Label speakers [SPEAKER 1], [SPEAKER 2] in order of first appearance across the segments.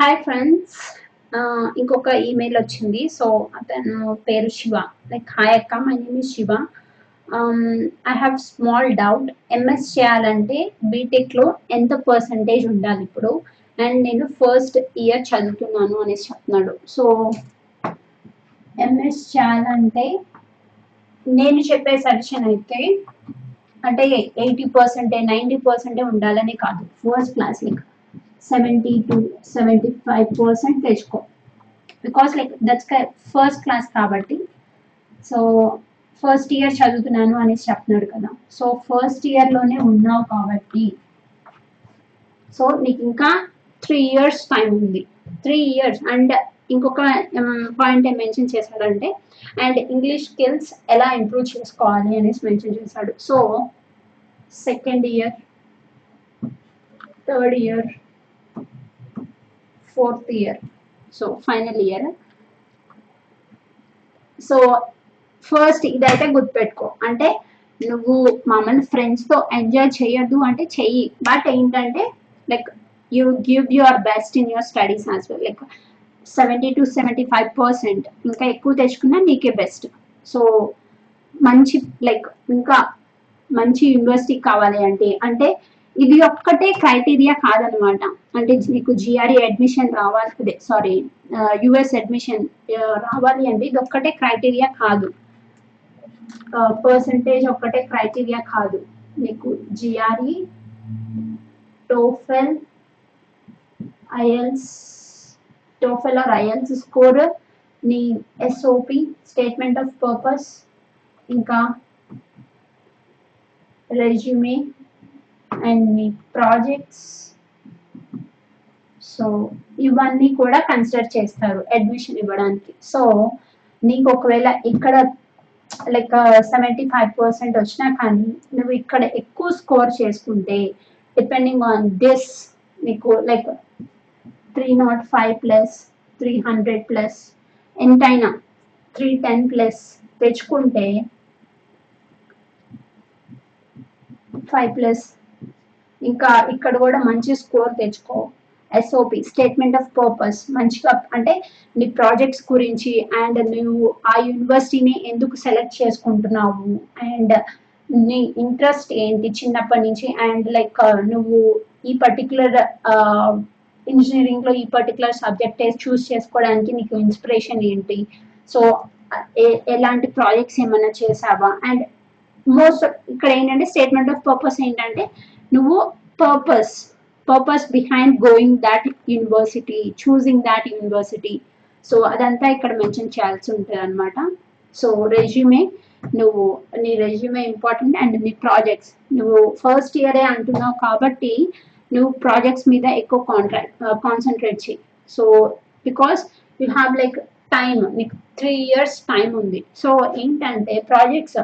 [SPEAKER 1] Hi friends ఇంకొక email వచ్చింది. So అతను పేరు శివ. లైక్ హాయ్ అక్క my name is Shiva. I have small doubt MS చేయాలంటే బీటెక్లో ఎంత పర్సంటేజ్ ఉండాలి ఇప్పుడు? అండ్ నేను ఫస్ట్ ఇయర్ చదువుతున్నాను అనేసి చెప్తున్నాడు. సో ఎంఎస్ చేయాలంటే నేను చెప్పే సజెషన్ అయితే అంటే ఎయిటీ పర్సెంటే నైంటీ పర్సెంటే ఉండాలని కాదు. First class like. Seventy to seventy five percent తెచ్చుకో because like that's first class కాబట్టి. సో ఫస్ట్ ఇయర్ చదువుతున్నాను అనేసి చెప్తున్నాడు కదా. సో ఫస్ట్ ఇయర్లోనే ఉన్నావు కాబట్టి. సో నీకు ఇంకా త్రీ ఇయర్స్ టైం ఉంది. త్రీ ఇయర్స్ అండ్ ఇంకొక పాయింట్ ఏం మెన్షన్ చేశాడంటే అండ్ ఇంగ్లీష్ స్కిల్స్ ఎలా ఇంప్రూవ్ చేసుకోవాలి అనేసి మెన్షన్ చేశాడు. So second year third year fourth year so final year so first ఇదైతే గుర్తుపెట్టుకో. అంటే నువ్వు మామూలు ఫ్రెండ్స్తో ఎంజాయ్ చేయొద్దు అంటే చెయ్యి. బట్ ఏంటంటే like you give your best in your studies as well like seventy to seventy five percent ఇంకా ఎక్కువ తెచ్చుకున్నా నీకే బెస్ట్ సో మంచి లైక్ ఇంకా మంచి యూనివర్సిటీ కావాలి అంటే అంటే ఇది ఒక్కటే క్రైటీరియా కాదనమాట. అంటే మీకు జిఆర్ఈ అడ్మిషన్ రావాలి అదే సారీ యుఎస్ అడ్మిషన్ రావాలి అంటే ఇది ఒక్కటే క్రైటీరియా కాదు. పర్సంటేజ్ ఒక్కటే క్రైటీరియా కాదు. మీకు GRE TOEFL IELTS TOEFL or IELTS score నీ ఎస్ఓపి స్టేట్మెంట్ ఆఫ్ పర్పస్ ఇంకా రెజ్యూమే అండ్ మీ ప్రాజెక్ట్స్ సో ఇవన్నీ కూడా కన్సిడర్ చేస్తారు అడ్మిషన్ ఇవ్వడానికి. సో నీకు ఒకవేళ ఇక్కడ లైక్ సెవెంటీ ఫైవ్ పర్సెంట్ వచ్చినా కానీ నువ్వు ఇక్కడ ఎక్కువ స్కోర్ చేసుకుంటే డిపెండింగ్ ఆన్ దిస్ నీకు like three naught five plus three hundred plus ఎంతైనా త్రీ టెన్ ప్లస్ తెచ్చుకుంటే ఫైవ్ ప్లస్ ఇంకా ఇక్కడ కూడా మంచి స్కోర్ తెచ్చుకో. ఎస్ఓపి స్టేట్మెంట్ ఆఫ్ పర్పస్ మంచిగా అంటే నీ ప్రాజెక్ట్స్ గురించి అండ్ నువ్వు ఆ యూనివర్సిటీని ఎందుకు సెలెక్ట్ చేసుకుంటున్నావు? అండ్ నీ ఇంట్రెస్ట్ ఏంటి చిన్నప్పటి నుంచి? అండ్ లైక్ uh, నువ్వు ఈ పర్టికులర్ ఇంజనీరింగ్లో uh, ఈ పర్టికులర్ సబ్జెక్ట్ చూస్ చేసుకోవడానికి నీకు ఇన్స్పిరేషన్ ఏంటి? సో ఎలాంటి ప్రాజెక్ట్స్ ఏమైనా చేసావా? అండ్ మోస్ట్ ఇక్కడ ఏంటంటే స్టేట్మెంట్ ఆఫ్ పర్పస్ ఏంటంటే నువ్వు purpose purpose behind going that university choosing that university so అదంతా ఇక్కడ మెన్షన్ చేయాల్సి ఉంటుంది అనమాట సో రెజ్యూమే నువ్వు నీ రెజ్యూమే ఇంపార్టెంట్ అండ్ నీ ప్రాజెక్ట్స్ నువ్వు ఫస్ట్ ఇయరే అంటున్నావు కాబట్టి నువ్వు ప్రాజెక్ట్స్ మీద ఎక్కువ కాంట్రాక్ట్ కాన్సన్ట్రేట్ uh, చేయి. So because you have like time నీకు త్రీ ఇయర్స్ టైం ఉంది. సో ఏంటంటే ప్రాజెక్ట్స్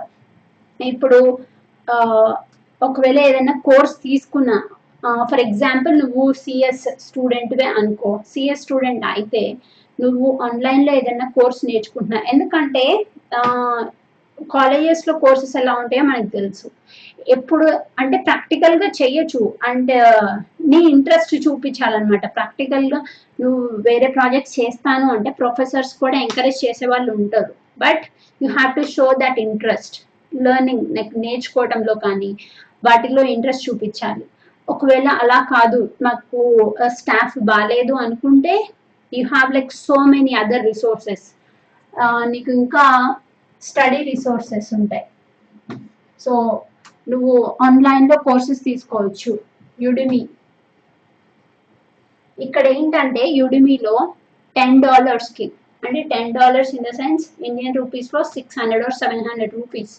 [SPEAKER 1] ఇప్పుడు uh, ఒకవేళ ఏదైనా కోర్స్ తీసుకున్నా ఫర్ ఎగ్జాంపుల్ నువ్వు సిఎస్ స్టూడెంట్వే అనుకో సిఎస్ స్టూడెంట్ అయితే నువ్వు ఆన్లైన్లో ఏదైనా కోర్స్ నేర్చుకుంటున్నా. ఎందుకంటే కాలేజెస్లో కోర్సెస్ ఎలా ఉంటాయో మనకు తెలుసు. ఎప్పుడు అంటే ప్రాక్టికల్గా చెయ్యొచ్చు. అండ్ నీ ఇంట్రెస్ట్ చూపించాలన్నమాట. ప్రాక్టికల్గా నువ్వు వేరే ప్రాజెక్ట్స్ చేస్తాను అంటే ప్రొఫెసర్స్ కూడా ఎంకరేజ్ చేసే వాళ్ళు ఉంటారు. But you have to show that interest. Learning నేర్చుకోవడంలో కానీ వాటిలో ఇంట్రెస్ట్ చూపించాలి. ఒకవేళ అలా కాదు నాకు స్టాఫ్ బాగాలేదు అనుకుంటే you have like so many other resources నీకు ఇంకా స్టడీ రిసోర్సెస్ ఉంటాయి. సో నువ్వు ఆన్లైన్లో కోర్సెస్ తీసుకోవచ్చు యుడిమి ఇక్కడ ఏంటంటే యుడిమిలో టెన్ డాలర్స్కి అంటే ten dollars in the sense Indian రూపీస్లో six hundred or seven hundred rupees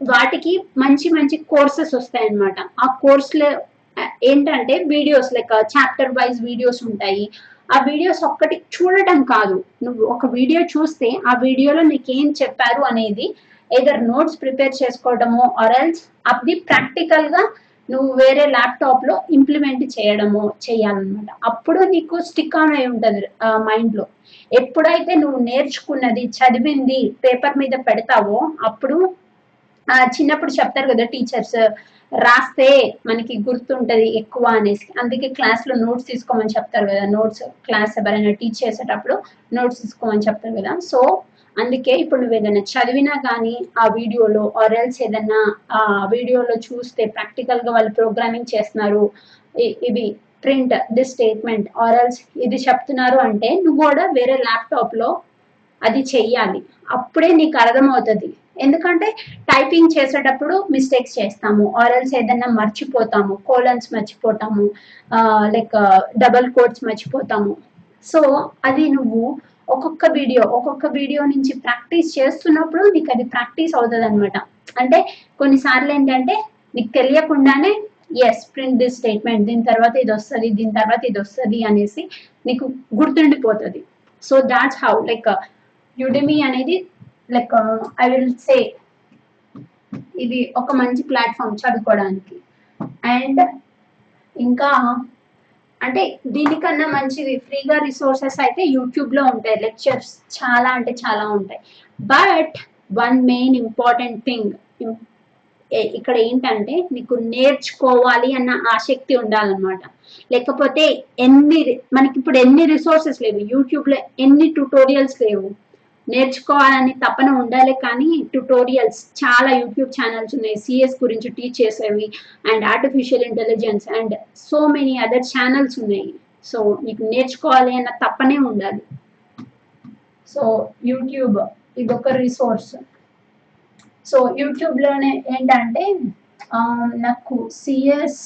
[SPEAKER 1] వాటికి మంచి మంచి కోర్సెస్ వస్తాయన్నమాట ఆ కోర్సులో ఏంటంటే videos like chapter wise videos ఉంటాయి. ఆ వీడియోస్ ఒక్కటి చూడటం కాదు. నువ్వు ఒక వీడియో చూస్తే ఆ వీడియోలో నీకేం చెప్పారు అనేది ఏదర్ నోట్స్ ప్రిపేర్ చేసుకోవడము ఆర్ ఎల్స్ అది ప్రాక్టికల్గా నువ్వు వేరే ల్యాప్టాప్లో ఇంప్లిమెంట్ చేయడము చేయాలన్నమాట. అప్పుడు నీకు స్టిక్ ఆన్ అయి ఉంటుంది మైండ్లో ఎప్పుడైతే నువ్వు నేర్చుకున్నది చదివింది పేపర్ మీద పెడతావో అప్పుడు చిన్నప్పుడు చెప్తారు కదా టీచర్స్ రాస్తే మనకి గుర్తుంటది ఎక్కువ అనేసి. అందుకే క్లాస్లో నోట్స్ తీసుకోమని చెప్తారు కదా నోట్స్ క్లాస్ ఎవరైనా టీచ్ చేసేటప్పుడు నోట్స్ తీసుకోమని చెప్తారు కదా. సో అందుకే ఇప్పుడు నువ్వు ఏదైనా చదివినా కానీ ఆ వీడియోలో ఆర్ఎల్స్ ఏదైనా ఆ వీడియోలో చూస్తే ప్రాక్టికల్గా వాళ్ళు ప్రోగ్రామింగ్ చేస్తున్నారు. ఇవి ప్రింట్ దిస్ స్టేట్మెంట్ ఆర్ఎల్స్ ఇది చెప్తున్నారు అంటే నువ్వు కూడా వేరే ల్యాప్టాప్లో అది చెయ్యాలి. అప్పుడే నీకు అర్థమవుతుంది. ఎందుకంటే టైపింగ్ చేసేటప్పుడు మిస్టేక్స్ చేస్తాము ఆరల్స్ ఏదైనా మర్చిపోతాము కోలన్స్ మర్చిపోతాము లైక్ డబల్ కోట్స్ మర్చిపోతాము. సో అది నువ్వు ఒక్కొక్క వీడియో ఒక్కొక్క వీడియో నుంచి ప్రాక్టీస్ చేస్తున్నప్పుడు నీకు అది ప్రాక్టీస్ అవుతుంది అనమాట అంటే కొన్నిసార్లు ఏంటంటే నీకు తెలియకుండానే ఎస్ ప్రింట్ దిస్ స్టేట్మెంట్ దీని తర్వాత ఇది వస్తుంది దీని తర్వాత ఇది వస్తుంది అనేసి నీకు గుర్తుండిపోతుంది. So that's how like Udemy అనేది లైక్ ఐ విల్ సే ఇది ఒక మంచి ప్లాట్ఫామ్ చదువుకోవడానికి. అండ్ ఇంకా అంటే దీనికన్నా మంచిది ఫ్రీగా రిసోర్సెస్ అయితే యూట్యూబ్లో ఉంటాయి లెక్చర్స్ చాలా అంటే చాలా ఉంటాయి. But one main important thing ఇక్కడ ఏంటంటే నీకు నేర్చుకోవాలి అన్న ఆసక్తి ఉండాలన్నమాట. లేకపోతే ఎన్ని మనకి ఇప్పుడు ఎన్ని రిసోర్సెస్ లేవు యూట్యూబ్లో ఎన్ని ట్యూటోరియల్స్ లేవు. నేర్చుకోవాలని తపన ఉండాలి కానీ ట్యుటోరియల్స్ చాలా యూట్యూబ్ ఛానల్స్ ఉన్నాయి. సిఎస్ గురించి టీచ్ చేసేవి and artificial intelligence and so many other channels ఉన్నాయి. సో నీకు నేర్చుకోవాలి అన్న తప్పనే ఉండాలి. సో యూట్యూబ్ ఇది ఒక రిసోర్స్ సో యూట్యూబ్లోనే ఏంటంటే నాకు సిఎస్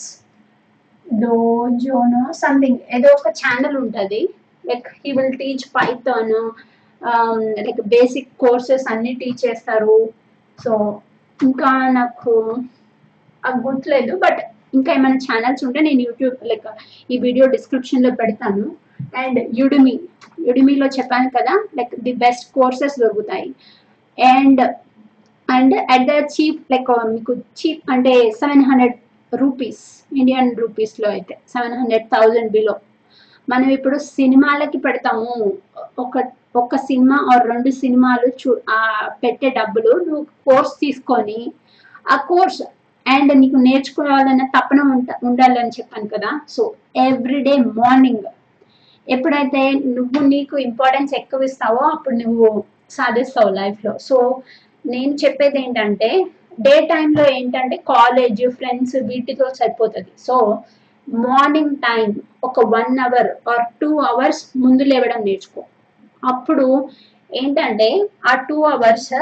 [SPEAKER 1] డోజోనో సంథింగ్ ఏదో ఒక ఛానల్ ఉంటుంది. Like he will teach Python like basic courses అన్ని టీచ్ చేస్తారు. సో ఇంకా నాకు అది గుర్తులేదు బట్ ఇంకా ఏమైనా ఛానల్స్ ఉంటే నేను యూట్యూబ్ లైక్ ఈ వీడియో డిస్క్రిప్షన్లో పెడతాను. అండ్ యుడిమి యుడిమిలో చెప్పాను కదా లైక్ ది బెస్ట్ కోర్సెస్ దొరుకుతాయి. And and at the cheap like మీకు చీప్ అంటే సెవెన్ హండ్రెడ్ రూపీస్ ఇండియన్ రూపీస్లో అయితే సెవెన్ హండ్రెడ్ థౌజండ్ బిలో మనం ఇప్పుడు సినిమాలకి పెడతాము. ఒక ఒక సినిమా ఆర్ రెండు సినిమాలు చూ పెట్టే డబ్బులు నువ్వు కోర్స్ తీసుకొని ఆ కోర్స్ అండ్ నీకు నేర్చుకోవాలన్న తపన ఉంట ఉండాలని చెప్పాను కదా. సో ఎవ్రీడే మార్నింగ్ ఎప్పుడైతే నువ్వు నీకు ఇంపార్టెన్స్ ఎక్కువ ఇస్తావో అప్పుడు నువ్వు సాధిస్తావు లైఫ్లో. సో నేను చెప్పేది ఏంటంటే డే టైంలో ఏంటంటే కాలేజ్ ఫ్రెండ్స్ వీటితో సరిపోతుంది. సో మార్నింగ్ టైం ఒక one hour or two hours ముందు లేవడం నేర్చుకో. అప్పుడు ఏంటంటే ఆ టూ అవర్స్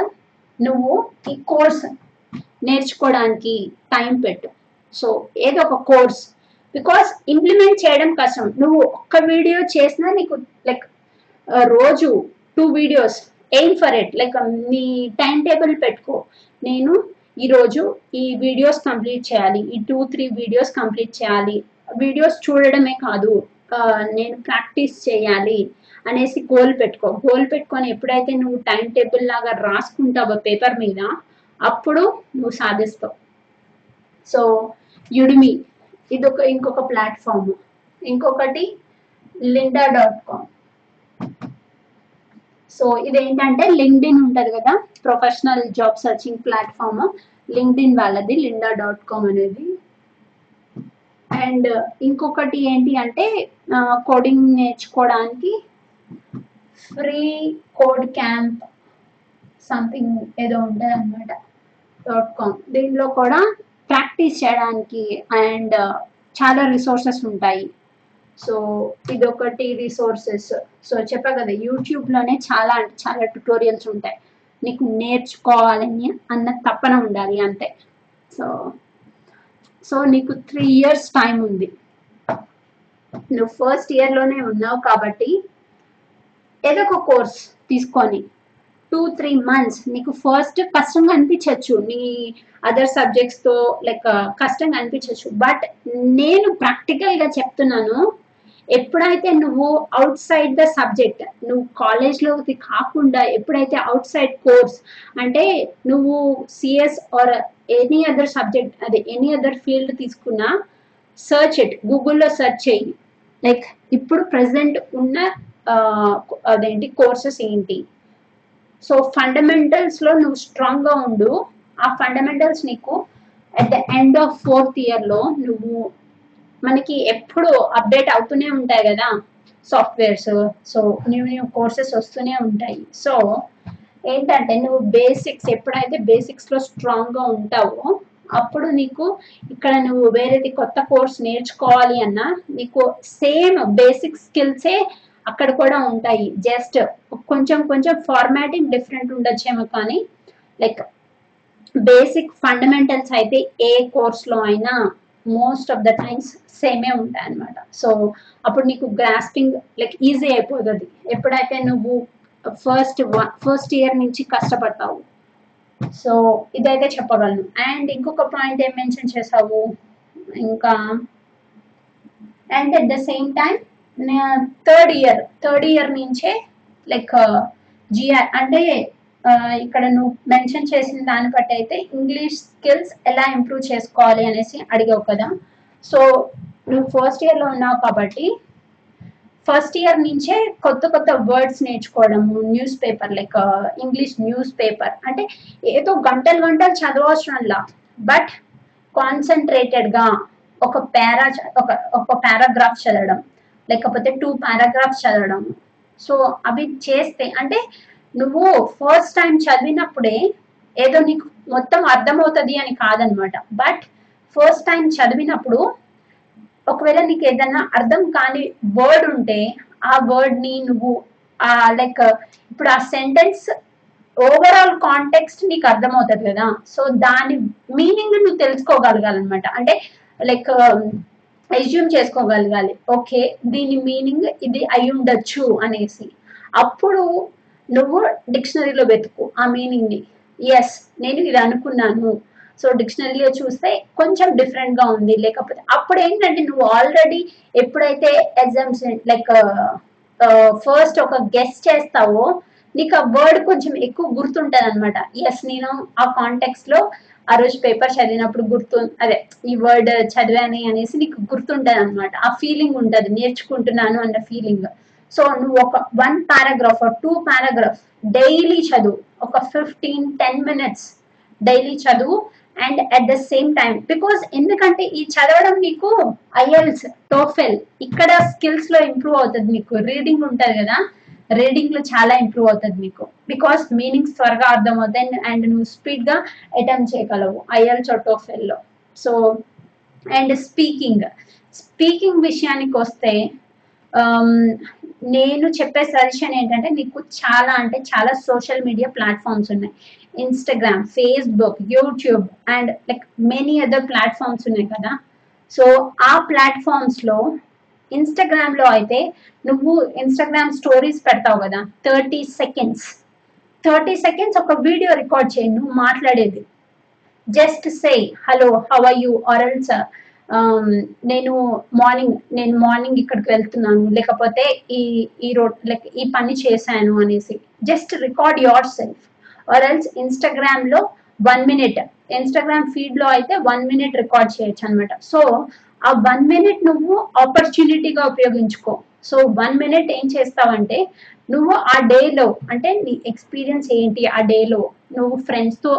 [SPEAKER 1] నువ్వు ఈ కోర్స్ నేర్చుకోవడానికి టైం పెట్టు. సో ఏదో ఒక కోర్స్ బికాస్ ఇంప్లిమెంట్ చేయడం కష్టం. నువ్వు ఒక్క వీడియో చేసినా నీకు లైక్ రోజు two videos aim for it like నీ టైం టేబుల్ పెట్టుకో. నేను ఈరోజు ఈ వీడియోస్ కంప్లీట్ చేయాలి. ఈ టూ త్రీ వీడియోస్ కంప్లీట్ చేయాలి. వీడియోస్ చూడడమే కాదు నేను ప్రాక్టీస్ చేయాలి. అనేసి గోల్ పెట్టుకో. గోల్ పెట్టుకొని ఎప్పుడైతే నువ్వు టైం టేబుల్ లాగా రాసుకుంటావో పేపర్ మీద అప్పుడు నువ్వు సాధిస్తావు. సో యుడిమి ఇది ఒక ఇంకొక ప్లాట్ఫామ్. ఇంకొకటి లిండా డాట్ కామ్. సో ఇదేంటంటే లింక్డ్ఇన్ ఉంటుంది కదా professional job searching platform. LinkedIn వాళ్ళది లిండా డాట్ కామ్ అనేది. అండ్ ఇంకొకటి ఏంటి అంటే కోడింగ్ నేర్చుకోవడానికి ఫ్రీ కోడ్ క్యాంప్ సంథింగ్ ఏదో ఉంటుంది అనమాట డాట్ కామ్ దీనిలో కూడా ప్రాక్టీస్ చేయడానికి అండ్ uh, చాలా రిసోర్సెస్ ఉంటాయి. సో ఇదొకటి రిసోర్సెస్ సో చెప్పా కదా యూట్యూబ్లోనే చాలా అంటే చాలా ట్యుటోరియల్స్ ఉంటాయి. నీకు నేర్చుకోవాలని అన్న తప్పన ఉండాలి అంతే. సో సో నీకు త్రీ ఇయర్స్ టైం ఉంది. నువ్వు ఫస్ట్ ఇయర్లోనే ఉన్నావు కాబట్టి ఏదో ఒక కోర్స్ తీసుకొని టూ త్రీ మంత్స్ నీకు ఫస్ట్ కష్టంగా అనిపించవచ్చు నీ అదర్ సబ్జెక్ట్స్తో లైక్ కష్టంగా అనిపించవచ్చు బట్ నేను ప్రాక్టికల్గా చెప్తున్నాను. ఎప్పుడైతే నువ్వు అవుట్ సైడ్ ద సబ్జెక్ట్ నువ్వు కాలేజ్లోకి కాకుండా ఎప్పుడైతే అవుట్ సైడ్ కోర్స్ అంటే నువ్వు CS or any other subject అదే ఎనీ అదర్ ఫీల్డ్ తీసుకున్నా సర్చ్ ఇట్ గూగుల్లో సెర్చ్ చేయి. లైక్ ఇప్పుడు ప్రెసెంట్ ఉన్న అదేంటి కోర్సెస్ ఏంటి? సో ఫండమెంటల్స్లో నువ్వు స్ట్రాంగ్గా ఉండు. ఆ ఫండమెంటల్స్ నీకు at the end of fourth ఇయర్లో నువ్వు మనకి ఎప్పుడు అప్డేట్ అవుతూనే ఉంటాయి కదా. Softwares so new new courses వస్తూనే ఉంటాయి. సో ఏంటంటే నువ్వు బేసిక్స్ ఎప్పుడైతే బేసిక్స్లో స్ట్రాంగ్గా ఉంటావో అప్పుడు నీకు ఇక్కడ నువ్వు వేరేది కొత్త కోర్స్ నేర్చుకోవాలి అన్నా నీకు సేమ్ బేసిక్ స్కిల్సే అక్కడ కూడా ఉంటాయి. జస్ట్ కొంచెం కొంచెం ఫార్మాటింగ్ డిఫరెంట్ ఉండొచ్చేమో కానీ లైక్ బేసిక్ ఫండమెంటల్స్ అయితే ఏ కోర్స్లో అయినా మోస్ట్ ఆఫ్ ద టైమ్స్ సేమే ఉంటాయి అనమాట సో అప్పుడు నీకు గ్రాస్పింగ్ లైక్ ఈజీ అయిపోతుంది. ఎప్పుడైతే నువ్వు ఫస్ట్ ఫస్ట్ ఇయర్ నుంచి కష్టపడతావు. సో ఇదైతే చెప్పగలను. అండ్ ఇంకొక పాయింట్ ఏం మెన్షన్ చేసావు ఇంకా and at the same time third year third year నుంచే లైక్ జిఐ uh, అంటే uh, ఇక్కడ నువ్వు మెన్షన్ చేసిన దాన్ని బట్టి అయితే ఇంగ్లీష్ స్కిల్స్ ఎలా ఇంప్రూవ్ చేసుకోవాలి అనేసి అడిగావు కదా. సో నువ్వు ఫస్ట్ ఇయర్లో ఉన్నావు కాబట్టి ఫస్ట్ ఇయర్ నుంచే కొత్త కొత్త వర్డ్స్ నేర్చుకోవడము newspaper like English newspaper అంటే ఏదో గంటలు గంటలు చదవవసరంలా బట్ కాన్సన్ట్రేటెడ్గా ఒక పారా ఒక ఒక పారాగ్రాఫ్ చదవడం. లేకపోతే టూ పారాగ్రాఫ్స్ చదవడం. సో అవి చేస్తే అంటే నువ్వు ఫస్ట్ టైం చదివినప్పుడే ఏదో నీకు మొత్తం అర్థమవుతుంది అని కాదనమాట. బట్ ఫస్ట్ టైం చదివినప్పుడు ఒకవేళ నీకు ఏదైనా అర్థం కాని వర్డ్ ఉంటే ఆ వర్డ్ని నువ్వు ఆ లైక్ ఇప్పుడు ఆ సెంటెన్స్ ఓవరాల్ కాంటెక్స్ట్ నీకు అర్థమవుతుంది కదా. సో దాని మీనింగ్ నువ్వు తెలుసుకోగలగాలన్నమాట. అంటే లైక్ ఎజ్యూమ్ చేసుకోగలగాలి. ఓకే దీని మీనింగ్ ఇది అయి ఉండొచ్చు అనేసి. అప్పుడు నువ్వు డిక్షనరీలో వెతుకు ఆ మీనింగ్ని. ఎస్ నేను ఇది అనుకున్నాను. సో డిక్షనరీలో చూస్తే కొంచెం డిఫరెంట్గా ఉంది. లేకపోతే అప్పుడు ఏంటంటే నువ్వు ఆల్రెడీ ఎప్పుడైతే ఎగ్జామ్స్ లైక్ ఫస్ట్ ఒక గెస్ చేస్తావో నీకు ఆ వర్డ్ కొంచెం ఎక్కువ గుర్తుంటుంది అనమాట ఎస్ నేను ఆ కాంటెక్స్లో లో ఆ రోజు పేపర్ చదివినప్పుడు గుర్తు అదే ఈ వర్డ్ చదివాని అనేసి నీకు గుర్తుంటది అనమాట ఆ ఫీలింగ్ ఉంటది నేర్చుకుంటున్నాను అన్న ఫీలింగ్ సో నువ్వు ఒక one paragraph two paragraph daily చదువు. ఒక ఫిఫ్టీన్ టెన్ మినిట్స్ డైలీ చదువు and at the same time because ఎందుకంటే ఈ చదవడం నీకు ఐఎల్స్ టోఫెల్ ఇక్కడ స్కిల్స్లో ఇంప్రూవ్ అవుతుంది నీకు. రీడింగ్ ఉంటది కదా. రీడింగ్లో చాలా ఇంప్రూవ్ అవుతుంది మీకు. బికాస్ మీనింగ్స్ త్వరగా అర్థమవుతాయి అండ్ నువ్వు స్పీడ్గా అటెంప్ట్ చేయగలవు. ఐఎల్ టోఫెల్లో సో అండ్ స్పీకింగ్ స్పీకింగ్ విషయానికి వస్తే um, నేను చెప్పే సజెషన్ ఏంటంటే నీకు చాలా అంటే చాలా సోషల్ మీడియా ప్లాట్ఫామ్స్ ఉన్నాయి. Instagram Facebook YouTube and like many other platforms ఉన్నాయి కదా. సో ఆ ప్లాట్ఫామ్స్ లో ఇన్స్టాగ్రామ్లో అయితే నువ్వు ఇన్స్టాగ్రామ్ స్టోరీస్ పెడతావు కదా థర్టీ సెకండ్స్ థర్టీ సెకండ్స్ ఒక వీడియో రికార్డ్ చేయి నువ్వు మాట్లాడేది. Just say hello how are you or else నేను మార్నింగ్ నేను మార్నింగ్ ఇక్కడికి వెళ్తున్నాను. లేకపోతే ఈ ఈ రోడ్ లైక్ ఈ పని చేశాను అనేసి. Just record yourself or else ఇన్స్టాగ్రామ్లో వన్ మినిట్ ఇన్స్టాగ్రామ్ ఫీడ్లో అయితే వన్ మినిట్ రికార్డ్ చేయొచ్చు అనమాట సో ఆ వన్ మినిట్ నువ్వు ఆపర్చునిటీగా ఉపయోగించుకో. సో వన్ మినిట్ ఏం చేస్తావంటే నువ్వు ఆ డేలో అంటే నీ ఎక్స్పీరియన్స్ ఏంటి ఆ డేలో నువ్వు ఫ్రెండ్స్తో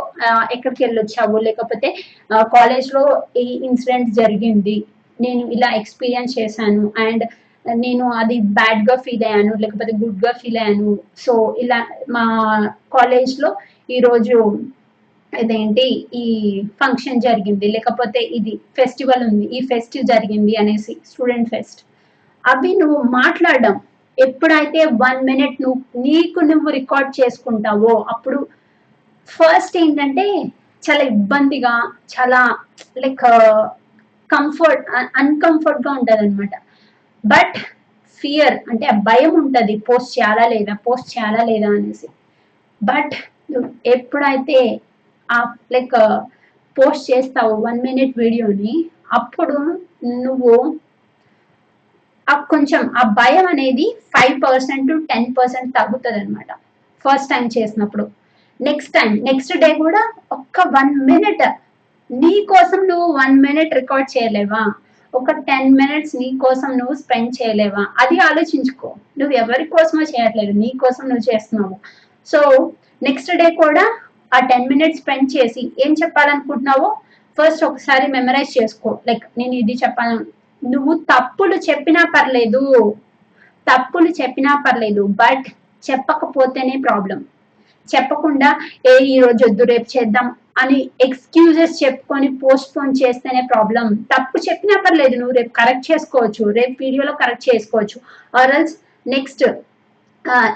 [SPEAKER 1] ఎక్కడికి వెళ్ళొచ్చావు? లేకపోతే కాలేజ్లో ఈ ఇన్సిడెంట్ జరిగింది. నేను ఇలా ఎక్స్పీరియన్స్ చేశాను. అండ్ నేను అది బ్యాడ్గా ఫీల్ అయ్యాను. లేకపోతే గుడ్గా ఫీల్ అయ్యాను. సో ఇలా మా కాలేజ్లో ఈరోజు అదేంటి ఇదేంటి? ఈ ఫంక్షన్ జరిగింది. లేకపోతే ఇది ఫెస్టివల్ ఉంది. ఈ ఫెస్ట్ జరిగింది అనేసి స్టూడెంట్ ఫెస్ట్ అవి నువ్వు మాట్లాడడం. ఎప్పుడైతే వన్ మినిట్ నువ్వు నీకు నువ్వు రికార్డ్ చేసుకుంటావో అప్పుడు ఫస్ట్ ఏంటంటే చాలా ఇబ్బందిగా చాలా లైక్ కంఫర్ట్ అన్కంఫర్ట్గా ఉంటుంది అనమాట బట్ ఫియర్ అంటే భయం ఉంటుంది. పోస్ట్ చేయాలా లేదా? పోస్ట్ చేయాలా లేదా? అనేసి. బట్ ఎప్పుడైతే లైక్ పోస్ట్ uh, చేస్తావు వన్ మినిట్ వీడియోని అప్పుడు నువ్వు ఆ కొంచెం ఆ భయం అనేది five percent to ten percent తగ్గుతుంది అనమాట ఫస్ట్ టైం చేసినప్పుడు. నెక్స్ట్ టైం నెక్స్ట్ డే కూడా ఒక్క వన్ మినిట్ నీ కోసం నువ్వు వన్ మినిట్ రికార్డ్ చేయలేవా? ఒక టెన్ మినిట్స్ నీ కోసం నువ్వు స్పెండ్ చేయలేవా? అది ఆలోచించుకో. నువ్వు ఎవరి కోసమో చేయట్లేదు నీ కోసం నువ్వు చేస్తున్నావు. సో నెక్స్ట్ డే కూడా ఆ టెన్ మినిట్స్ స్పెండ్ చేసి ఏం చెప్పాలనుకుంటున్నావో ఫస్ట్ ఒకసారి మెమరైజ్ చేసుకో. లైక్ నేను ఇది చెప్పాను నువ్వు తప్పులు చెప్పినా పర్లేదు. తప్పులు చెప్పినా పర్లేదు. బట్ చెప్పకపోతేనే ప్రాబ్లం చెప్పకుండా ఏ ఈ రోజు వద్దు రేపు చేద్దాం అని ఎక్స్క్యూజెస్ చెప్పుకొని పోస్ట్ పోన్ చేస్తేనే ప్రాబ్లం తప్పు చెప్పినా పర్లేదు. నువ్వు రేపు కరెక్ట్ చేసుకోవచ్చు. రేపు వీడియోలో కరెక్ట్ చేసుకోవచ్చు. ఆర్ఎల్స్ నెక్స్ట్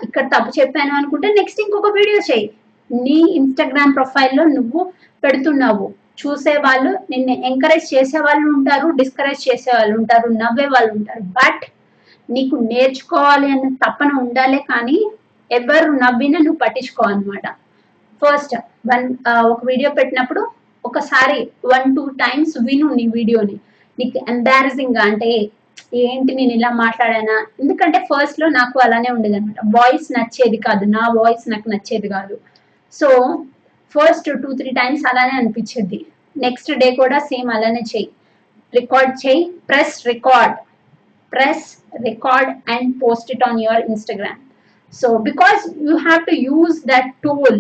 [SPEAKER 1] ఇక్కడ తప్పు చెప్పాను అనుకుంటే నెక్స్ట్ ఇంకొక వీడియో చేయి. నీ ఇన్స్టాగ్రామ్ ప్రొఫైల్లో నువ్వు పెడుతున్నావు. చూసే వాళ్ళు నిన్ను ఎంకరేజ్ చేసే వాళ్ళు ఉంటారు డిస్కరేజ్ చేసే వాళ్ళు ఉంటారు నవ్వే వాళ్ళు ఉంటారు. బట్ నీకు నేర్చుకోవాలి అన్న తప్పన ఉండాలే కానీ ఎవరు నవ్వినా నువ్వు పట్టించుకో అనమాట ఫస్ట్ వన్ ఒక వీడియో పెట్టినప్పుడు ఒకసారి వన్ టూ టైమ్స్ విను నీ వీడియోని నీకు embarrassing గా అంటే ఏంటి నేను ఇలా మాట్లాడానా? ఎందుకంటే ఫస్ట్లో నాకు అలానే ఉండేది అనమాట వాయిస్ నచ్చేది కాదు. నా వాయిస్ నాకు నచ్చేది కాదు. So first two three times అలానే అనిపించింది. నెక్స్ట్ డే కూడా సేమ్ అలానే చెయ్యి రికార్డ్ చేయి press record press record and post it on your Instagram so because you have to use that tool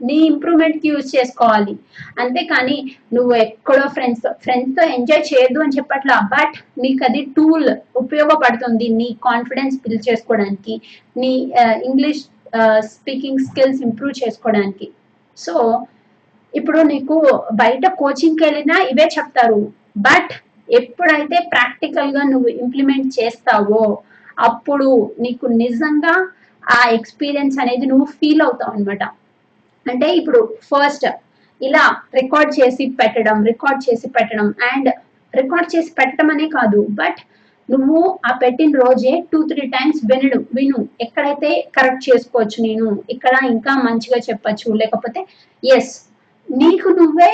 [SPEAKER 1] నీ ఇంప్రూవ్మెంట్కి యూజ్ చేసుకోవాలి. అంతేకాని నువ్వు ఎక్కడో ఫ్రెండ్స్ ఫ్రెండ్స్తో ఎంజాయ్ చేయొద్దు అని చెప్పట్లా బట్ నీకు అది టూల్ ఉపయోగపడుతుంది నీ కాన్ఫిడెన్స్ బిల్డ్ చేసుకోవడానికి. నీ uh, English speaking skills improve చేసుకోవడానికి. సో ఇప్పుడు నీకు బయట కోచింగ్కి వెళ్ళినా ఇవే చెప్తారు. బట్ ఎప్పుడైతే ప్రాక్టికల్గా నువ్వు ఇంప్లిమెంట్ చేస్తావో అప్పుడు నీకు నిజంగా ఆ ఎక్స్పీరియన్స్ అనేది నువ్వు ఫీల్ అవుతావు అనమాట అంటే ఇప్పుడు ఫస్ట్ ఇలా రికార్డ్ చేసి పెట్టడం రికార్డ్ చేసి పెట్టడం అండ్ రికార్డ్ చేసి పెట్టడం అనే కాదు. బట్ నువ్వు ఆ పెట్టిన రోజే టూ త్రీ టైమ్స్ వినడు విను. ఎక్కడైతే కరెక్ట్ చేసుకోవచ్చు నేను ఇక్కడ ఇంకా మంచిగా చెప్పచ్చు. లేకపోతే ఎస్ నీకు నువ్వే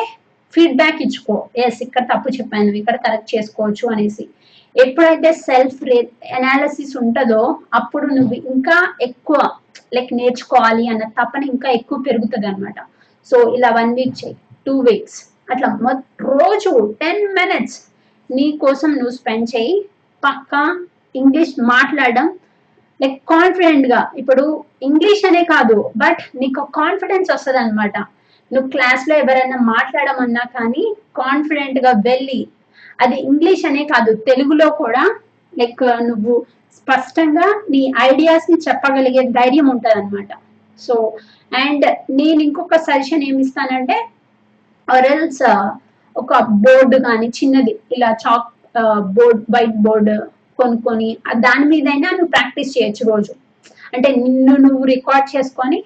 [SPEAKER 1] ఫీడ్బ్యాక్ ఇచ్చుకో. ఎస్ ఇక్కడ తప్పు చెప్పాను ఇక్కడ కరెక్ట్ చేసుకోవచ్చు అనేసి. ఎప్పుడైతే సెల్ఫ్ అనాలిసిస్ ఉంటుందో అప్పుడు నువ్వు ఇంకా ఎక్కువ లైక్ నేర్చుకోవాలి అన్న తపన ఇంకా ఎక్కువ పెరుగుతుంది అనమాట సో ఇలా వన్ వీక్ చేయి టూ వీక్స్ అట్లా రోజు టెన్ మినిట్స్ నీ కోసం నువ్వు స్పెండ్ చేయి పక్కా ఇంగ్లీష్ మాట్లాడడం లైక్ కాన్ఫిడెంట్గా. ఇప్పుడు ఇంగ్లీష్ అనే కాదు బట్ నీకు కాన్ఫిడెన్స్ వస్తుంది అనమాట నువ్వు క్లాస్లో ఎవరైనా మాట్లాడమన్నా కానీ కాన్ఫిడెంట్గా వెళ్ళి అది ఇంగ్లీష్ అనే కాదు తెలుగులో కూడా లైక్ నువ్వు స్పష్టంగా నీ ఐడియాస్ని చెప్పగలిగే ధైర్యం ఉంటది అనమాట సో అండ్ నేను ఇంకొక సజెషన్ ఏమిస్తానంటే ఆర్ఎల్స్ ఒక బోర్డు కానీ చిన్నది ఇలా చాక్ బోర్డ్ వైట్ బోర్డ్ కొనుక్కొని దాని మీదైనా నువ్వు ప్రాక్టీస్ చేయొచ్చు రోజు. అంటే నిన్ను నువ్వు రికార్డ్ చేసుకొని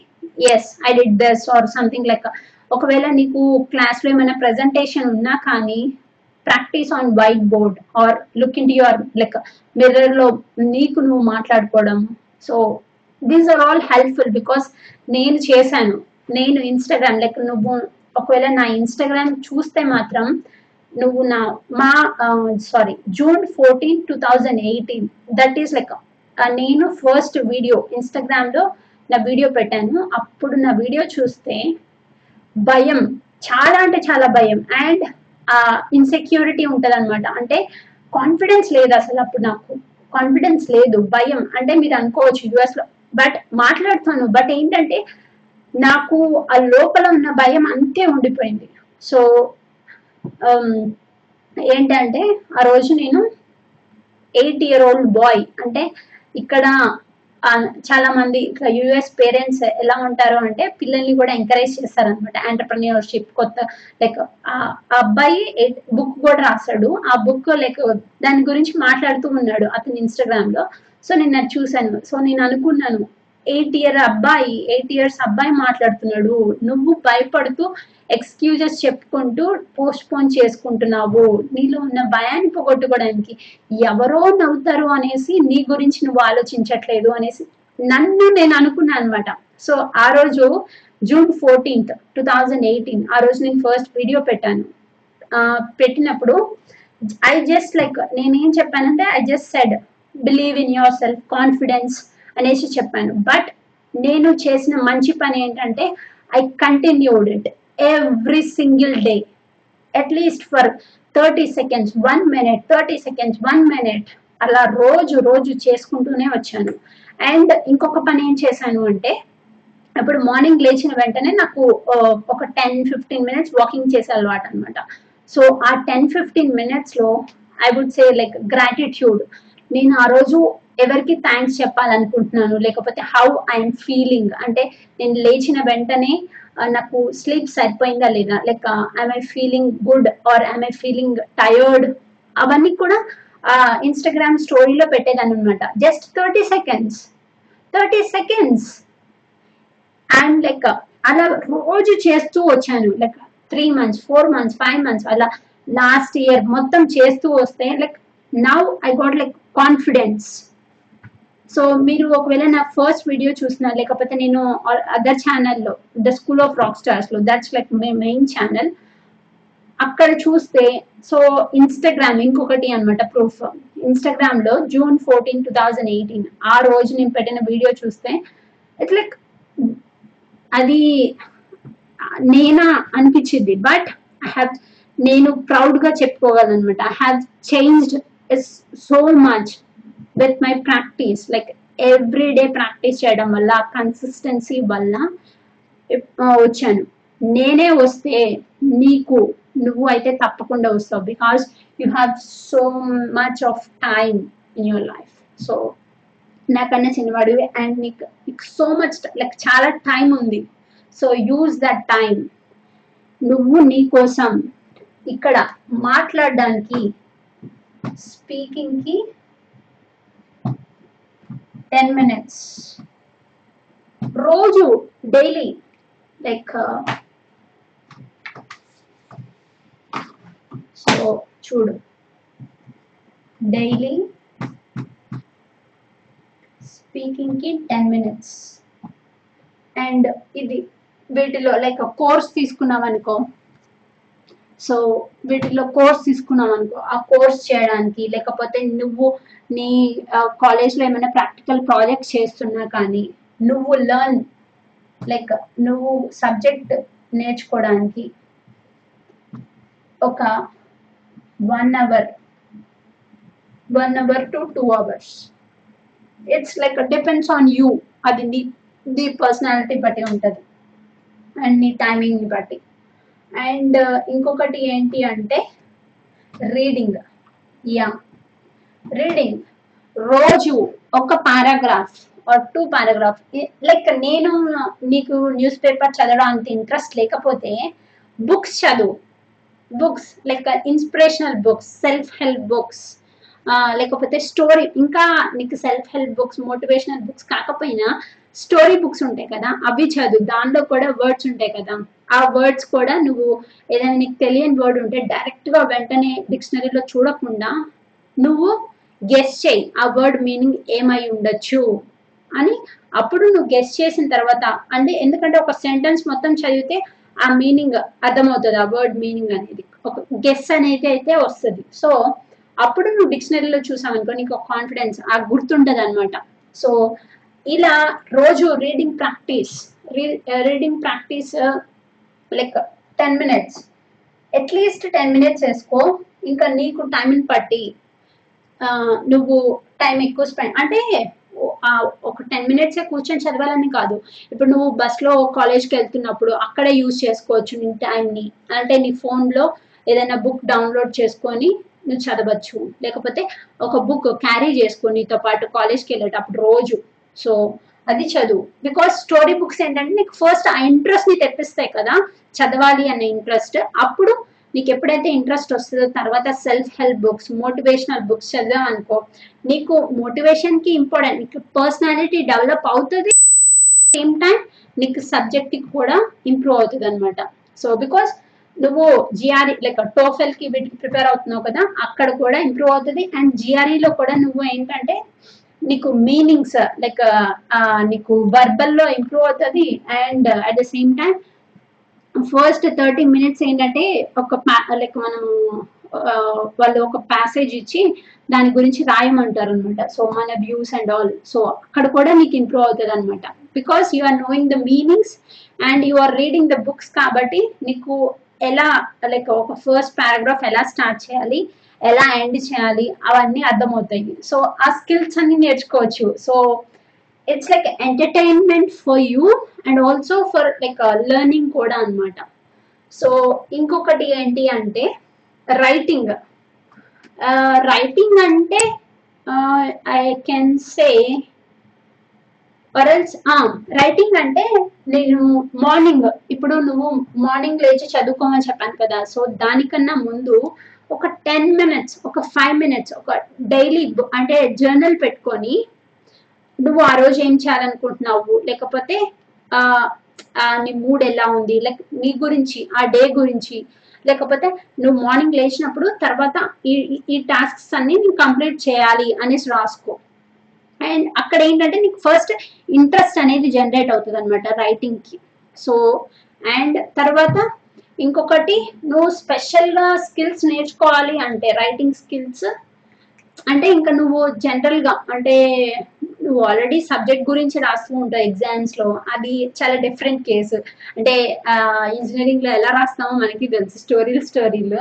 [SPEAKER 1] yes I did this or something like ఒకవేళ నీకు క్లాస్లో ఏమైనా ప్రెజెంటేషన్ ఉన్నా కానీ practice on whiteboard or look in your like మిర్రర్లో నీకు నువ్వు మాట్లాడుకోవడం. So these are all helpful because నేను చేశాను. నేను ఇన్స్టాగ్రామ్ లైక్ నువ్వు ఒకవేళ నా ఇన్స్టాగ్రామ్ చూస్తే మాత్రం నువ్వు నా మా sorry June fourteen two thousand eighteen that is like నేను ఫస్ట్ వీడియో ఇన్స్టాగ్రామ్లో నా వీడియో పెట్టాను. అప్పుడు నా వీడియో చూస్తే భయం చాలా అంటే చాలా భయం. అండ్ ఆ ఇన్సెక్యూరిటీ ఉంటుంది అనమాట అంటే కాన్ఫిడెన్స్ లేదు అసలు అప్పుడు నాకు. కాన్ఫిడెన్స్ లేదు భయం. అంటే మీరు అనుకోవచ్చు యుఎస్లో బట్ మాట్లాడుతాను. బట్ ఏంటంటే నాకు ఆ లోపల ఉన్న భయం అంతే ఉండిపోయింది. సో Um, ఏంటంటే ఆ రోజు నేను ఎయిట్ ఇయర్ ఓల్డ్ బాయ్ అంటే ఇక్కడ చాలా మంది ఇట్లా యుఎస్ పేరెంట్స్ ఎలా ఉంటారు అంటే పిల్లల్ని కూడా ఎంకరేజ్ చేస్తారు అనమాట ఎంటర్ప్రెన్యూర్షిప్ కొత్త లైక్ ఆ ఆ అబ్బాయి బుక్ కూడా రాశాడు ఆ బుక్ లైక్ దాని గురించి మాట్లాడుతూ ఉన్నాడు అతని ఇన్స్టాగ్రామ్లో. సో నేను అది చూశాను. సో నేను అనుకున్నాను ఎయిట్ ఇయర్ అబ్బాయి ఎయిట్ ఇయర్స్ అబ్బాయి మాట్లాడుతున్నాడు. నువ్వు భయపడుతూ ఎక్స్క్యూజెస్ చెప్పుకుంటూ పోస్ట్ పోన్ చేసుకుంటున్నావు. నీలో ఉన్న భయాన్ని పోగొట్టుకోవడానికి ఎవరో నవ్వుతారు అనేసి నీ గురించి నువ్వు ఆలోచించట్లేదు అనేసి నన్ను నేను అనుకున్నాను అనమాట సో ఆ రోజు June fourteenth two thousand eighteen ఆ రోజు నేను ఫస్ట్ వీడియో పెట్టాను. ఆ, పెట్టినప్పుడు ఐ జస్ట్ లైక్ నేనేం చెప్పానంటే I just said believe in yourself confidence అనేసి చెప్పాను. బట్ నేను చేసిన మంచి పని ఏంటంటే I continued it every single day at least for thirty seconds one minute thirty seconds one minute అలా రోజు రోజు చేసుకుంటూనే వచ్చాను. అండ్ ఇంకొక పని ఏం చేశాను అంటే ఇప్పుడు మార్నింగ్ లేచిన వెంటనే నాకు ఒక టెన్ ఫిఫ్టీన్ మినిట్స్ వాకింగ్ చేసే అలవాటు అనమాట సో ఆ టెన్ ఫిఫ్టీన్ మినిట్స్లో I would say like gratitude నేను ఆ రోజు ఎవరికి థ్యాంక్స్ చెప్పాలనుకుంటున్నాను? లేకపోతే హౌ ఐఎమ్ ఫీలింగ్ అంటే నేను లేచిన వెంటనే నాకు స్లీప్ సరిపోయిందా లేదా? Like I'm I feeling good or I'm I feeling tired అవన్నీ కూడా ఇన్స్టాగ్రామ్ స్టోరీలో పెట్టేదాన్ని అనమాట just thirty seconds thirty seconds and like అలా రోజు చేస్తూ వచ్చాను. Like three months four months five months అలా లాస్ట్ ఇయర్ మొత్తం చేస్తూ వస్తే like now I got like confidence so మీరు ఒకవేళ నా ఫస్ట్ వీడియో చూసినా లేకపోతే నేను అదర్ ఛానల్లో the school of rock స్టార్స్లో that's like my main channel అక్కడ చూస్తే సో ఇన్స్టాగ్రామ్ ఇంకొకటి అన్నమాట ప్రూఫ్ ఇన్స్టాగ్రామ్లో June fourteen two thousand eighteen ఆ రోజు నేను పెట్టిన వీడియో చూస్తే ఇట్స్ లైక్ అది నేనా అనిపించింది బట్ ఐ హ్యావ్ నేను ప్రౌడ్గా చెప్పుకోగలను అనమాట I have changed so much with my practice like every day practice చేయడం వల్ల కన్సిస్టెన్సీ వల్ల వచ్చాను. నేనే వస్తే నీకు నువ్వు అయితే తప్పకుండా వస్తావు because you have so much of time in your life so నాకన్నా చిన్నవాడివి అండ్ నీకు నీకు సో మచ్ లైక్ చాలా టైం ఉంది. సో యూజ్ దట్ టైం నువ్వు నీ కోసం ఇక్కడ మాట్లాడడానికి స్పీకింగ్కి టెన్ మినిట్స్ రోజు డైలీ లైక్ సో చూడు. డైలీ స్పీకింగ్కి టెన్ మినిట్స్ అండ్ ఇది వీటిలో లైక్ కోర్స్ తీసుకున్నాం అనుకో సో వీటిలో కోర్స్ తీసుకున్నాం అనుకో ఆ కోర్స్ చేయడానికి లేకపోతే నువ్వు నీ కాలేజ్లో ఏమైనా ప్రాక్టికల్ ప్రాజెక్ట్ చేస్తున్నా కానీ నువ్వు లర్న్ లైక్ నువ్వు సబ్జెక్ట్ నేర్చుకోవడానికి ఒక one hour one hour to two hours it's like depends on you అది నీ నీ పర్సనాలిటీ బట్టి ఉంటుంది. అండ్ నీ టైమింగ్ని బట్టి. అండ్ ఇంకొకటి ఏంటి అంటే రీడింగ్. యా. రీడింగ్. రోజు ఒక paragraph or two paragraph like నేను నీకు న్యూస్ పేపర్ చదవడానికి ఇంట్రెస్ట్ లేకపోతే బుక్స్ చదువు. Books like inspirational books self help books లేకపోతే స్టోరీ. ఇంకా నీకు self help books motivational books కాకపోయినా స్టోరీ బుక్స్ ఉంటాయి కదా అవి చదువు. దానిలో కూడా వర్డ్స్ ఉంటాయి కదా. ఆ వర్డ్స్ కూడా నువ్వు ఏదైనా నీకు తెలియని వర్డ్ ఉంటే డైరెక్ట్గా వెంటనే డిక్షనరీలో చూడకుండా నువ్వు గెస్ చేయి ఆ వర్డ్ మీనింగ్ ఏమై ఉండొచ్చు అని. అప్పుడు నువ్వు గెస్ చేసిన తర్వాత అంటే ఎందుకంటే ఒక సెంటెన్స్ మొత్తం చదివితే ఆ మీనింగ్ అర్థమవుతుంది ఆ వర్డ్ మీనింగ్ అనేది. ఒక గెస్ అనేది అయితే వస్తుంది. సో అప్పుడు నువ్వు డిక్షనరీలో చూసావనుకో నీకు ఒక కాన్ఫిడెన్స్ ఆ గుర్తుంటది అనమాట సో ఇలా రోజు reading practice reading practice like ten minutes at least ten minutes వేసుకో. ఇంకా నీకు టైంని బట్టి నువ్వు టైం ఎక్కువ స్పెండ్ అంటే ఒక టెన్ మినిట్సే కూర్చొని చదవాలని కాదు. ఇప్పుడు నువ్వు బస్లో కాలేజ్కి వెళ్తున్నప్పుడు అక్కడే యూజ్ చేసుకోవచ్చు నీ టైంని అంటే నీ ఫోన్లో ఏదైనా బుక్ డౌన్లోడ్ చేసుకొని నువ్వు చదవచ్చు. లేకపోతే ఒక బుక్ క్యారీ చేసుకో నీతో పాటు కాలేజ్కి వెళ్ళేటప్పుడు రోజు. సో అది చదువు. బికాస్ స్టోరీ బుక్స్ ఏంటంటే నీకు ఫస్ట్ ఆ ఇంట్రెస్ట్ని తెప్పిస్తాయి కదా చదవాలి అనే ఇంట్రెస్ట్ అప్పుడు నీకు ఎప్పుడైతే ఇంట్రెస్ట్ వస్తుందో తర్వాత self help books motivational books చదివామనుకో అనుకో నీకు మోటివేషన్కి ఇంపార్టెంట్ నీకు పర్సనాలిటీ డెవలప్ అవుతుంది. సేమ్ టైం నీకు సబ్జెక్ట్కి కూడా ఇంప్రూవ్ అవుతుంది అనమాట సో బికాస్ నువ్వు జిఆర్ఈ లైక్ టోఫెల్కి వీటికి ప్రిపేర్ అవుతున్నావు కదా అక్కడ కూడా ఇంప్రూవ్ అవుతుంది. అండ్ జిఆర్ఈలో కూడా నువ్వు ఏంటంటే నీకు మీనింగ్స్ లైక్ uh, uh, నీకు వర్బల్లో ఇంప్రూవ్ అవుతుంది and at the same time first thirty minutes ఏంటంటే ఒక లైక్ మనం uh, వాళ్ళు ఒక ప్యాసేజ్ ఇచ్చి దాని గురించి రాయమంటారు అనమాట సో మన వ్యూస్ అండ్ ఆల్ సో అక్కడ కూడా నీకు ఇంప్రూవ్ అవుతుంది అనమాట because you are knowing the meanings and you are reading the books కాబట్టి నీకు ఎలా లైక్ ఒక ఫస్ట్ పారాగ్రాఫ్ ఎలా స్టార్ట్ చేయాలి ఎలా ఎండ్ చేయాలి అవన్నీ అర్థమవుతాయి. సో ఆ స్కిల్స్ అన్ని నేర్చుకోవచ్చు. So it's like entertainment for you and also for like learning కూడా అన్నమాట. సో ఇంకొకటి ఏంటి అంటే రైటింగ్ రైటింగ్ uh, అంటే I can say else writing అంటే నేను మార్నింగ్ ఇప్పుడు నువ్వు మార్నింగ్ లేచి చదువుకోమని చెప్పాను కదా సో దానికన్నా ముందు ఒక టెన్ మినిట్స్ ఒక ఫైవ్ మినిట్స్ ఒక డైలీ అంటే జర్నల్ పెట్టుకొని నువ్వు ఆ రోజు ఏం చేయాలనుకుంటున్నావు? లేకపోతే నీ మూడ్ ఎలా ఉంది? లైక్ నీ గురించి ఆ డే గురించి. లేకపోతే నువ్వు మార్నింగ్ లేచినప్పుడు తర్వాత ఈ ఈ టాస్క్స్ అన్ని నువ్వు కంప్లీట్ చేయాలి అనేసి రాసుకో. అండ్ అక్కడ ఏంటంటే నీకు ఫస్ట్ ఇంట్రెస్ట్ అనేది జనరేట్ అవుతుంది అనమాట రైటింగ్కి సో అండ్ తర్వాత ఇంకొకటి నువ్వు స్పెషల్గా స్కిల్స్ నేర్చుకోవాలి అంటే రైటింగ్ స్కిల్స్ అంటే ఇంకా నువ్వు జనరల్గా అంటే నువ్వు ఆల్రెడీ సబ్జెక్ట్ గురించి రాస్తూ ఉంటావు ఎగ్జామ్స్లో అది చాలా డిఫరెంట్ కేసు అంటే ఇంజనీరింగ్లో ఎలా రాస్తామో మనకి తెలుసు స్టోరీలు స్టోరీలు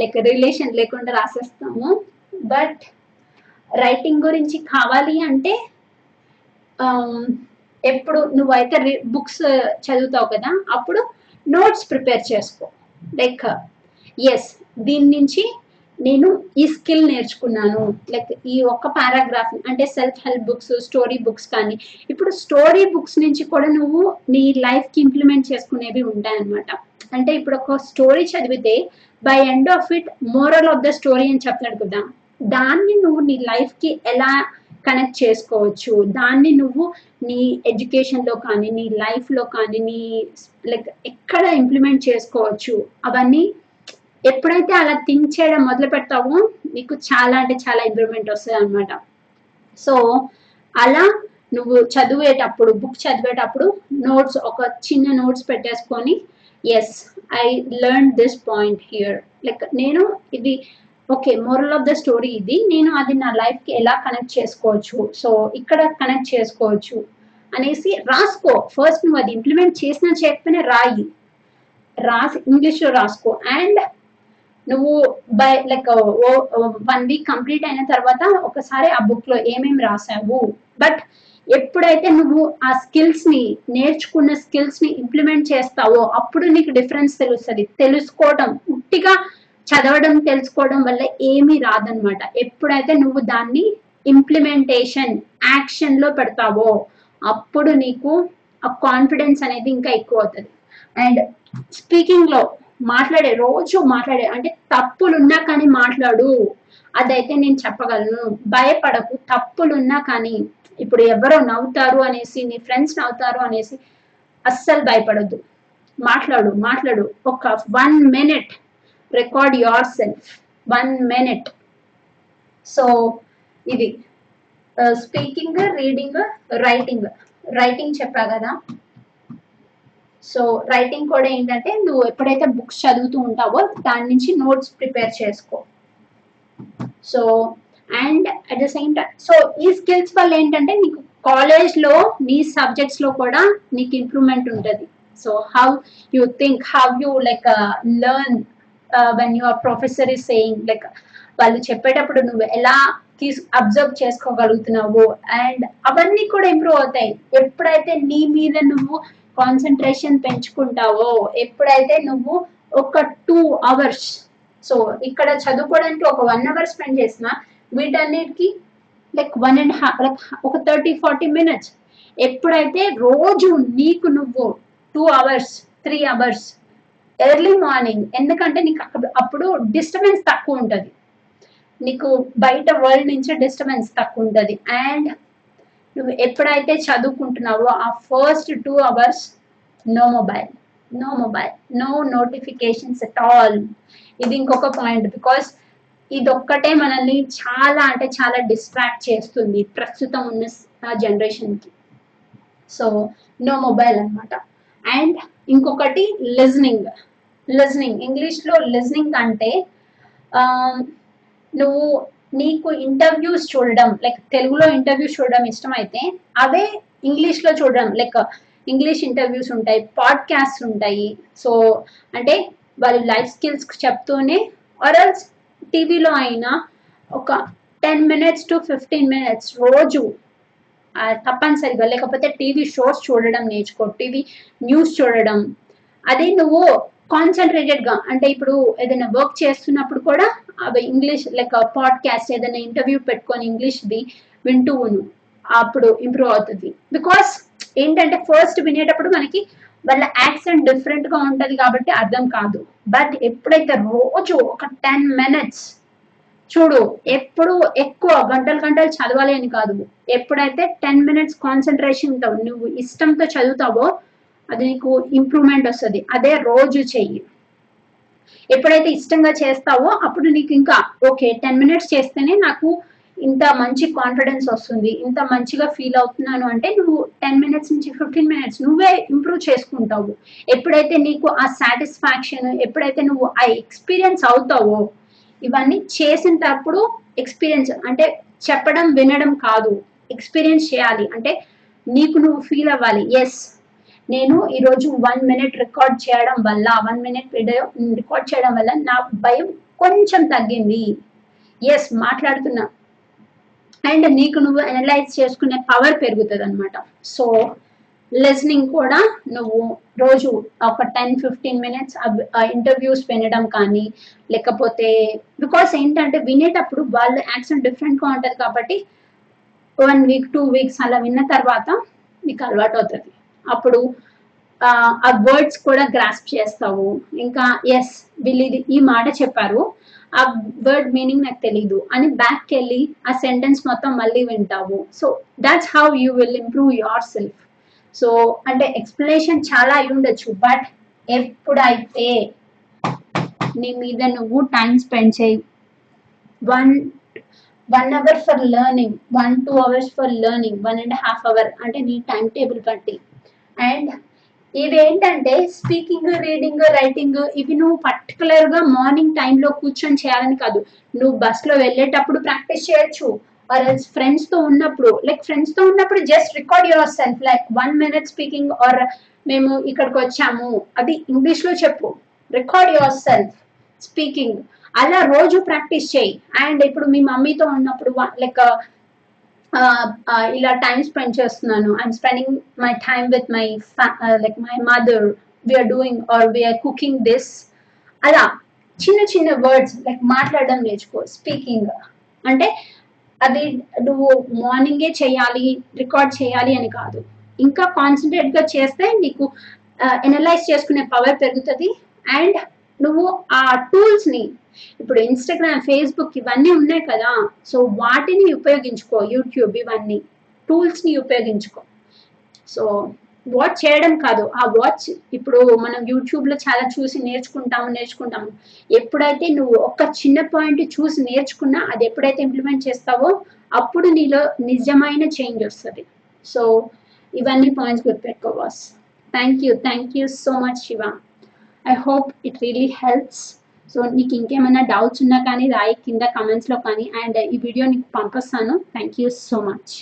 [SPEAKER 1] లైక్ రిలేషన్ లేకుండా రాసేస్తాము. బట్ రైటింగ్ గురించి కావాలి అంటే ఎప్పుడు నువ్వైతే బుక్స్ చదువుతావు కదా అప్పుడు నోట్స్ ప్రిపేర్ చేసుకో. లైక్ ఎస్ దీని నుంచి నేను ఈ స్కిల్ నేర్చుకున్నాను. లైక్ ఈ ఒక్క పారాగ్రాఫ్ అంటే self help books story books కానీ ఇప్పుడు స్టోరీ బుక్స్ నుంచి కూడా నువ్వు నీ లైఫ్కి ఇంప్లిమెంట్ చేసుకునేవి ఉంటాయన్నమాట. అంటే ఇప్పుడు ఒక స్టోరీ చదివితే by end of it moral of the story అని చెప్తాడు కదా. దాన్ని నువ్వు నీ లైఫ్కి ఎలా కనెక్ట్ చేసుకోవచ్చు. దాన్ని నువ్వు నీ ఎడ్యుకేషన్లో కానీ నీ లైఫ్లో కానీ నీ లైక్ ఎక్కడ ఇంప్లిమెంట్ చేసుకోవచ్చు. అవన్నీ ఎప్పుడైతే అలా థింక్ చేయడం మొదలు పెడతావో నీకు చాలా అంటే చాలా ఇంప్రూవ్మెంట్ వస్తుంది అనమాట సో అలా నువ్వు చదివేటప్పుడు బుక్ చదివేటప్పుడు నోట్స్ ఒక చిన్న నోట్స్ పెట్టేసుకొని yes I learn this point here like నేను ఇది okay moral of the story ఇది. నేను అది నా లైఫ్కి ఎలా కనెక్ట్ చేసుకోవచ్చు? సో ఇక్కడ కనెక్ట్ చేసుకోవచ్చు అనేసి రాసుకో. ఫస్ట్ నువ్వు అది ఇంప్లిమెంట్ చేసినా చేయకపోయినా రాయి. రాసి ఇంగ్లీష్లో రాసుకో. అండ్ నువ్వు by like one week complete అయిన తర్వాత ఒకసారి ఆ బుక్లో ఏమేమి రాసావు? బట్ ఎప్పుడైతే నువ్వు ఆ స్కిల్స్ని నేర్చుకున్న స్కిల్స్ని ఇంప్లిమెంట్ చేస్తావో అప్పుడు నీకు డిఫరెన్స్ తెలుస్తుంది. తెలుసుకోవటం. ఉట్టిగా చదవడం తెలుసుకోవడం వల్ల ఏమీ రాదనమాట ఎప్పుడైతే నువ్వు దాన్ని ఇంప్లిమెంటేషన్ యాక్షన్లో పెడతావో అప్పుడు నీకు ఆ కాన్ఫిడెన్స్ అనేది ఇంకా ఎక్కువ అవుతుంది. అండ్ స్పీకింగ్లో మాట్లాడే రోజు మాట్లాడే అంటే తప్పులున్నా కానీ మాట్లాడు. అదైతే నేను చెప్పగలను. భయపడకు. తప్పులున్నా కానీ ఇప్పుడు ఎవరో నవ్వుతారు అనేసి నీ ఫ్రెండ్స్ నవ్వుతారు అనేసి అస్సలు భయపడద్దు. మాట్లాడు మాట్లాడు. ఒక one minute record yourself one minute so ఇది స్పీకింగ్ రీడింగ్ రైటింగ్ రైటింగ్ చెప్పా కదా? సో రైటింగ్ కూడా ఏంటంటే నువ్వు ఎప్పుడైతే బుక్స్ చదువుతూ ఉంటావో దాని నుంచి నోట్స్ ప్రిపేర్ చేసుకో. So and at the same time so ఈ స్కిల్స్ వల్ల ఏంటంటే నీకు కాలేజ్లో నీ సబ్జెక్ట్స్లో కూడా నీకు ఇంప్రూవ్మెంట్ ఉంటుంది. So how you think how you like learn when your professor is saying like వాళ్ళు చెప్పేటప్పుడు నువ్వు ఎలా తీసు అబ్జర్వ్ చేసుకోగలుగుతున్నావు అండ్ అవన్నీ కూడా ఇంప్రూవ్ అవుతాయి. ఎప్పుడైతే నీ మీద నువ్వు కాన్సన్ట్రేషన్ పెంచుకుంటావో ఎప్పుడైతే నువ్వు ఒక టూ అవర్స్ సో ఇక్కడ చదువుకోవడానికి ఒక వన్ అవర్ స్పెండ్ చేసిన వీటన్నిటికి like one and half like ఒక థర్టీ ఫార్టీ మినిట్స్ ఎప్పుడైతే రోజు నీకు నువ్వు two hours three hours early morning ఎందుకంటే నీకు అక్కడ అప్పుడు డిస్టర్బెన్స్ తక్కువ ఉంటుంది. నీకు బయట వరల్డ్ నుంచి డిస్టర్బెన్స్ తక్కువ ఉంటుంది. అండ్ నువ్వు ఎప్పుడైతే చదువుకుంటున్నావో ఆ first two hours no mobile no mobile no notifications at all ఇది ఇంకొక పాయింట్ బికాస్ ఇది ఒక్కటే మనల్ని చాలా అంటే చాలా డిస్ట్రాక్ట్ చేస్తుంది ప్రస్తుతం ఉన్న జనరేషన్కి సో నో మొబైల్ అనమాట అండ్ ఇంకొకటి లిజనింగ్. లిజనింగ్. ఇంగ్లీష్లో లిజనింగ్ అంటే నువ్వు నీకు ఇంటర్వ్యూస్ చూడడం లైక్ తెలుగులో ఇంటర్వ్యూస్ చూడడం ఇష్టమైతే అవే ఇంగ్లీష్లో చూడడం లైక్ ఇంగ్లీష్ ఇంటర్వ్యూస్ ఉంటాయి పాడ్కాస్ట్ ఉంటాయి. సో అంటే వారి లైఫ్ స్కిల్స్ చెప్తూనే ఆర్ఎల్స్ టీవీలో అయినా ఒక ten minutes to fifteen minutes రోజు తప్పనిసరిగా లేకపోతే టీవీ షోస్ చూడడం నేర్చుకో టీవీ న్యూస్ చూడడం. అదే నువ్వు కాన్సన్ట్రేటెడ్గా అంటే ఇప్పుడు ఏదైనా వర్క్ చేస్తున్నప్పుడు కూడా అవి ఇంగ్లీష్ లైక్ పాడ్కాస్ట్ ఏదైనా ఇంటర్వ్యూ పెట్టుకొని ఇంగ్లీష్ది వింటూ నువ్వు అప్పుడు ఇంప్రూవ్ అవుతుంది. బికాస్ ఏంటంటే ఫస్ట్ వినేటప్పుడు మనకి వాళ్ళ యాక్సెంట్ డిఫరెంట్గా ఉంటుంది కాబట్టి అర్థం కాదు. బట్ ఎప్పుడైతే రోజు ఒక టెన్ మినిట్స్ చూడు ఎప్పుడు ఎక్కువ గంటలు గంటలు చదవాలని కాదు. ఎప్పుడైతే టెన్ మినిట్స్ కాన్సన్ట్రేషన్ ఉంటావు నువ్వు ఇష్టంతో చదువుతావో అది నీకు ఇంప్రూవ్మెంట్ వస్తుంది. అదే రోజు చెయ్యి. ఎప్పుడైతే ఇష్టంగా చేస్తావో అప్పుడు నీకు ఇంకా ఓకే టెన్ మినిట్స్ చేస్తేనే నాకు ఇంత మంచి కాన్ఫిడెన్స్ వస్తుంది ఇంత మంచిగా ఫీల్ అవుతున్నాను అంటే నువ్వు టెన్ మినిట్స్ నుంచి ఫిఫ్టీన్ మినిట్స్ నువ్వే ఇంప్రూవ్ చేసుకుంటావు. ఎప్పుడైతే నీకు ఆ సాటిస్ఫాక్షన్ ఎప్పుడైతే నువ్వు ఆ ఎక్స్పీరియన్స్ అవుతావో ఇవన్నీ చేసినప్పుడు ఎక్స్పీరియన్స్ అంటే చెప్పడం వినడం కాదు. ఎక్స్పీరియన్స్ చేయాలి. అంటే నీకు నువ్వు ఫీల్ అవ్వాలి. ఎస్ నేను ఈరోజు వన్ మినిట్ రికార్డ్ చేయడం వల్ల వన్ మినిట్ వీడియో రికార్డ్ చేయడం వల్ల నా భయం కొంచెం తగ్గింది. ఎస్ మాట్లాడుతున్నా. అండ్ నీకు నువ్వు అనలైజ్ చేసుకునే పవర్ పెరుగుతుంది అనమాట సో లిజనింగ్ కూడా నువ్వు రోజు ఒక టెన్ ఫిఫ్టీన్ మినిట్స్ ఇంటర్వ్యూస్ వినడం కానీ లేకపోతే బికాస్ ఏంటంటే వినేటప్పుడు వాళ్ళ యాక్సెంట్ డిఫరెంట్గా ఉంటుంది కాబట్టి వన్ వీక్ టూ వీక్స్ అలా విన్న తర్వాత నీకు అలవాటు అవుతుంది. అప్పుడు ఆ, వర్డ్స్ కూడా గ్రాస్ప్ చేస్తావు. ఇంకా ఎస్ వీళ్ళు ఈ మాట చెప్పారు. ఆ వర్డ్ మీనింగ్ నాకు తెలీదు అని బ్యాక్ వెళ్ళి ఆ సెంటెన్స్ మొత్తం మళ్ళీ వింటావు. So that's how you will improve yourself so అంటే ఎక్స్ప్లెనేషన్ చాలా అయి ఉండొచ్చు బట్ ఎప్పుడైతే నీ మీద నువ్వు టైం స్పెండ్ చేయి one one hour for learning one two hours for learning one and half hour అంటే నీ టైం టేబుల్ బట్టి. అండ్ ఇవేంటంటే స్పీకింగ్ రీడింగ్ రైటింగ్ ఇవి నువ్వు పర్టికులర్గా మార్నింగ్ టైంలో కూర్చొని చేయాలని కాదు. నువ్వు బస్సులో వెళ్ళేటప్పుడు ప్రాక్టీస్ చేయొచ్చు. ఫ్రెండ్స్ ఫ్రెండ్స్తో ఉన్నప్పుడు లైక్ ఫ్రెండ్స్తో ఉన్నప్పుడు just record yourself like one minute speaking or మేము ఇక్కడికి వచ్చాము. అది ఇంగ్లీష్లో చెప్పు. రికార్డ్ యువర్ సెల్ఫ్ స్పీకింగ్ అలా రోజు ప్రాక్టీస్ చేయి. అండ్ ఇప్పుడు మీ మమ్మీతో ఉన్నప్పుడు లైక్ uh, uh, uh, ఇలా టైం స్పెండ్ చేస్తున్నాను. I'm spending my time with my like my mother we're doing or we're cooking this అలా చిన్న చిన్న వర్డ్స్ లైక్ మాట్లాడడం నేర్చుకో. స్పీకింగ్ అంటే అది నువ్వు మార్నింగే చేయాలి రికార్డ్ చేయాలి అని కాదు. ఇంకా కాన్సన్ట్రేట్గా చేస్తే నీకు ఎనలైజ్ చేసుకునే పవర్ పెరుగుతుంది. అండ్ నువ్వు ఆ టూల్స్ని ఇప్పుడు ఇన్స్టాగ్రామ్ ఫేస్బుక్ ఇవన్నీ ఉన్నాయి కదా సో వాటిని ఉపయోగించుకో యూట్యూబ్ ఇవన్నీ. టూల్స్ని ఉపయోగించుకో. సో వాచ్ చేయడం కాదు. ఆ వాచ్ ఇప్పుడు మనం యూట్యూబ్లో చాలా చూసి నేర్చుకుంటాము నేర్చుకుంటాము. ఎప్పుడైతే నువ్వు ఒక చిన్న పాయింట్ చూసి నేర్చుకున్నా అది ఎప్పుడైతే ఇంప్లిమెంట్ చేస్తావో అప్పుడు నీలో నిజమైన చేంజ్ వస్తుంది. సో ఇవన్నీ పాయింట్స్ గుర్తుపెట్టుకో boss thank you thank you so much Shiva I hope it really helps so నీకు ఇంకేమైనా డౌట్స్ ఉన్నా కానీ రాయి కింద కమెంట్స్లో కానీ అండ్ ఈ వీడియో నీకు పంపిస్తాను. Thank you so much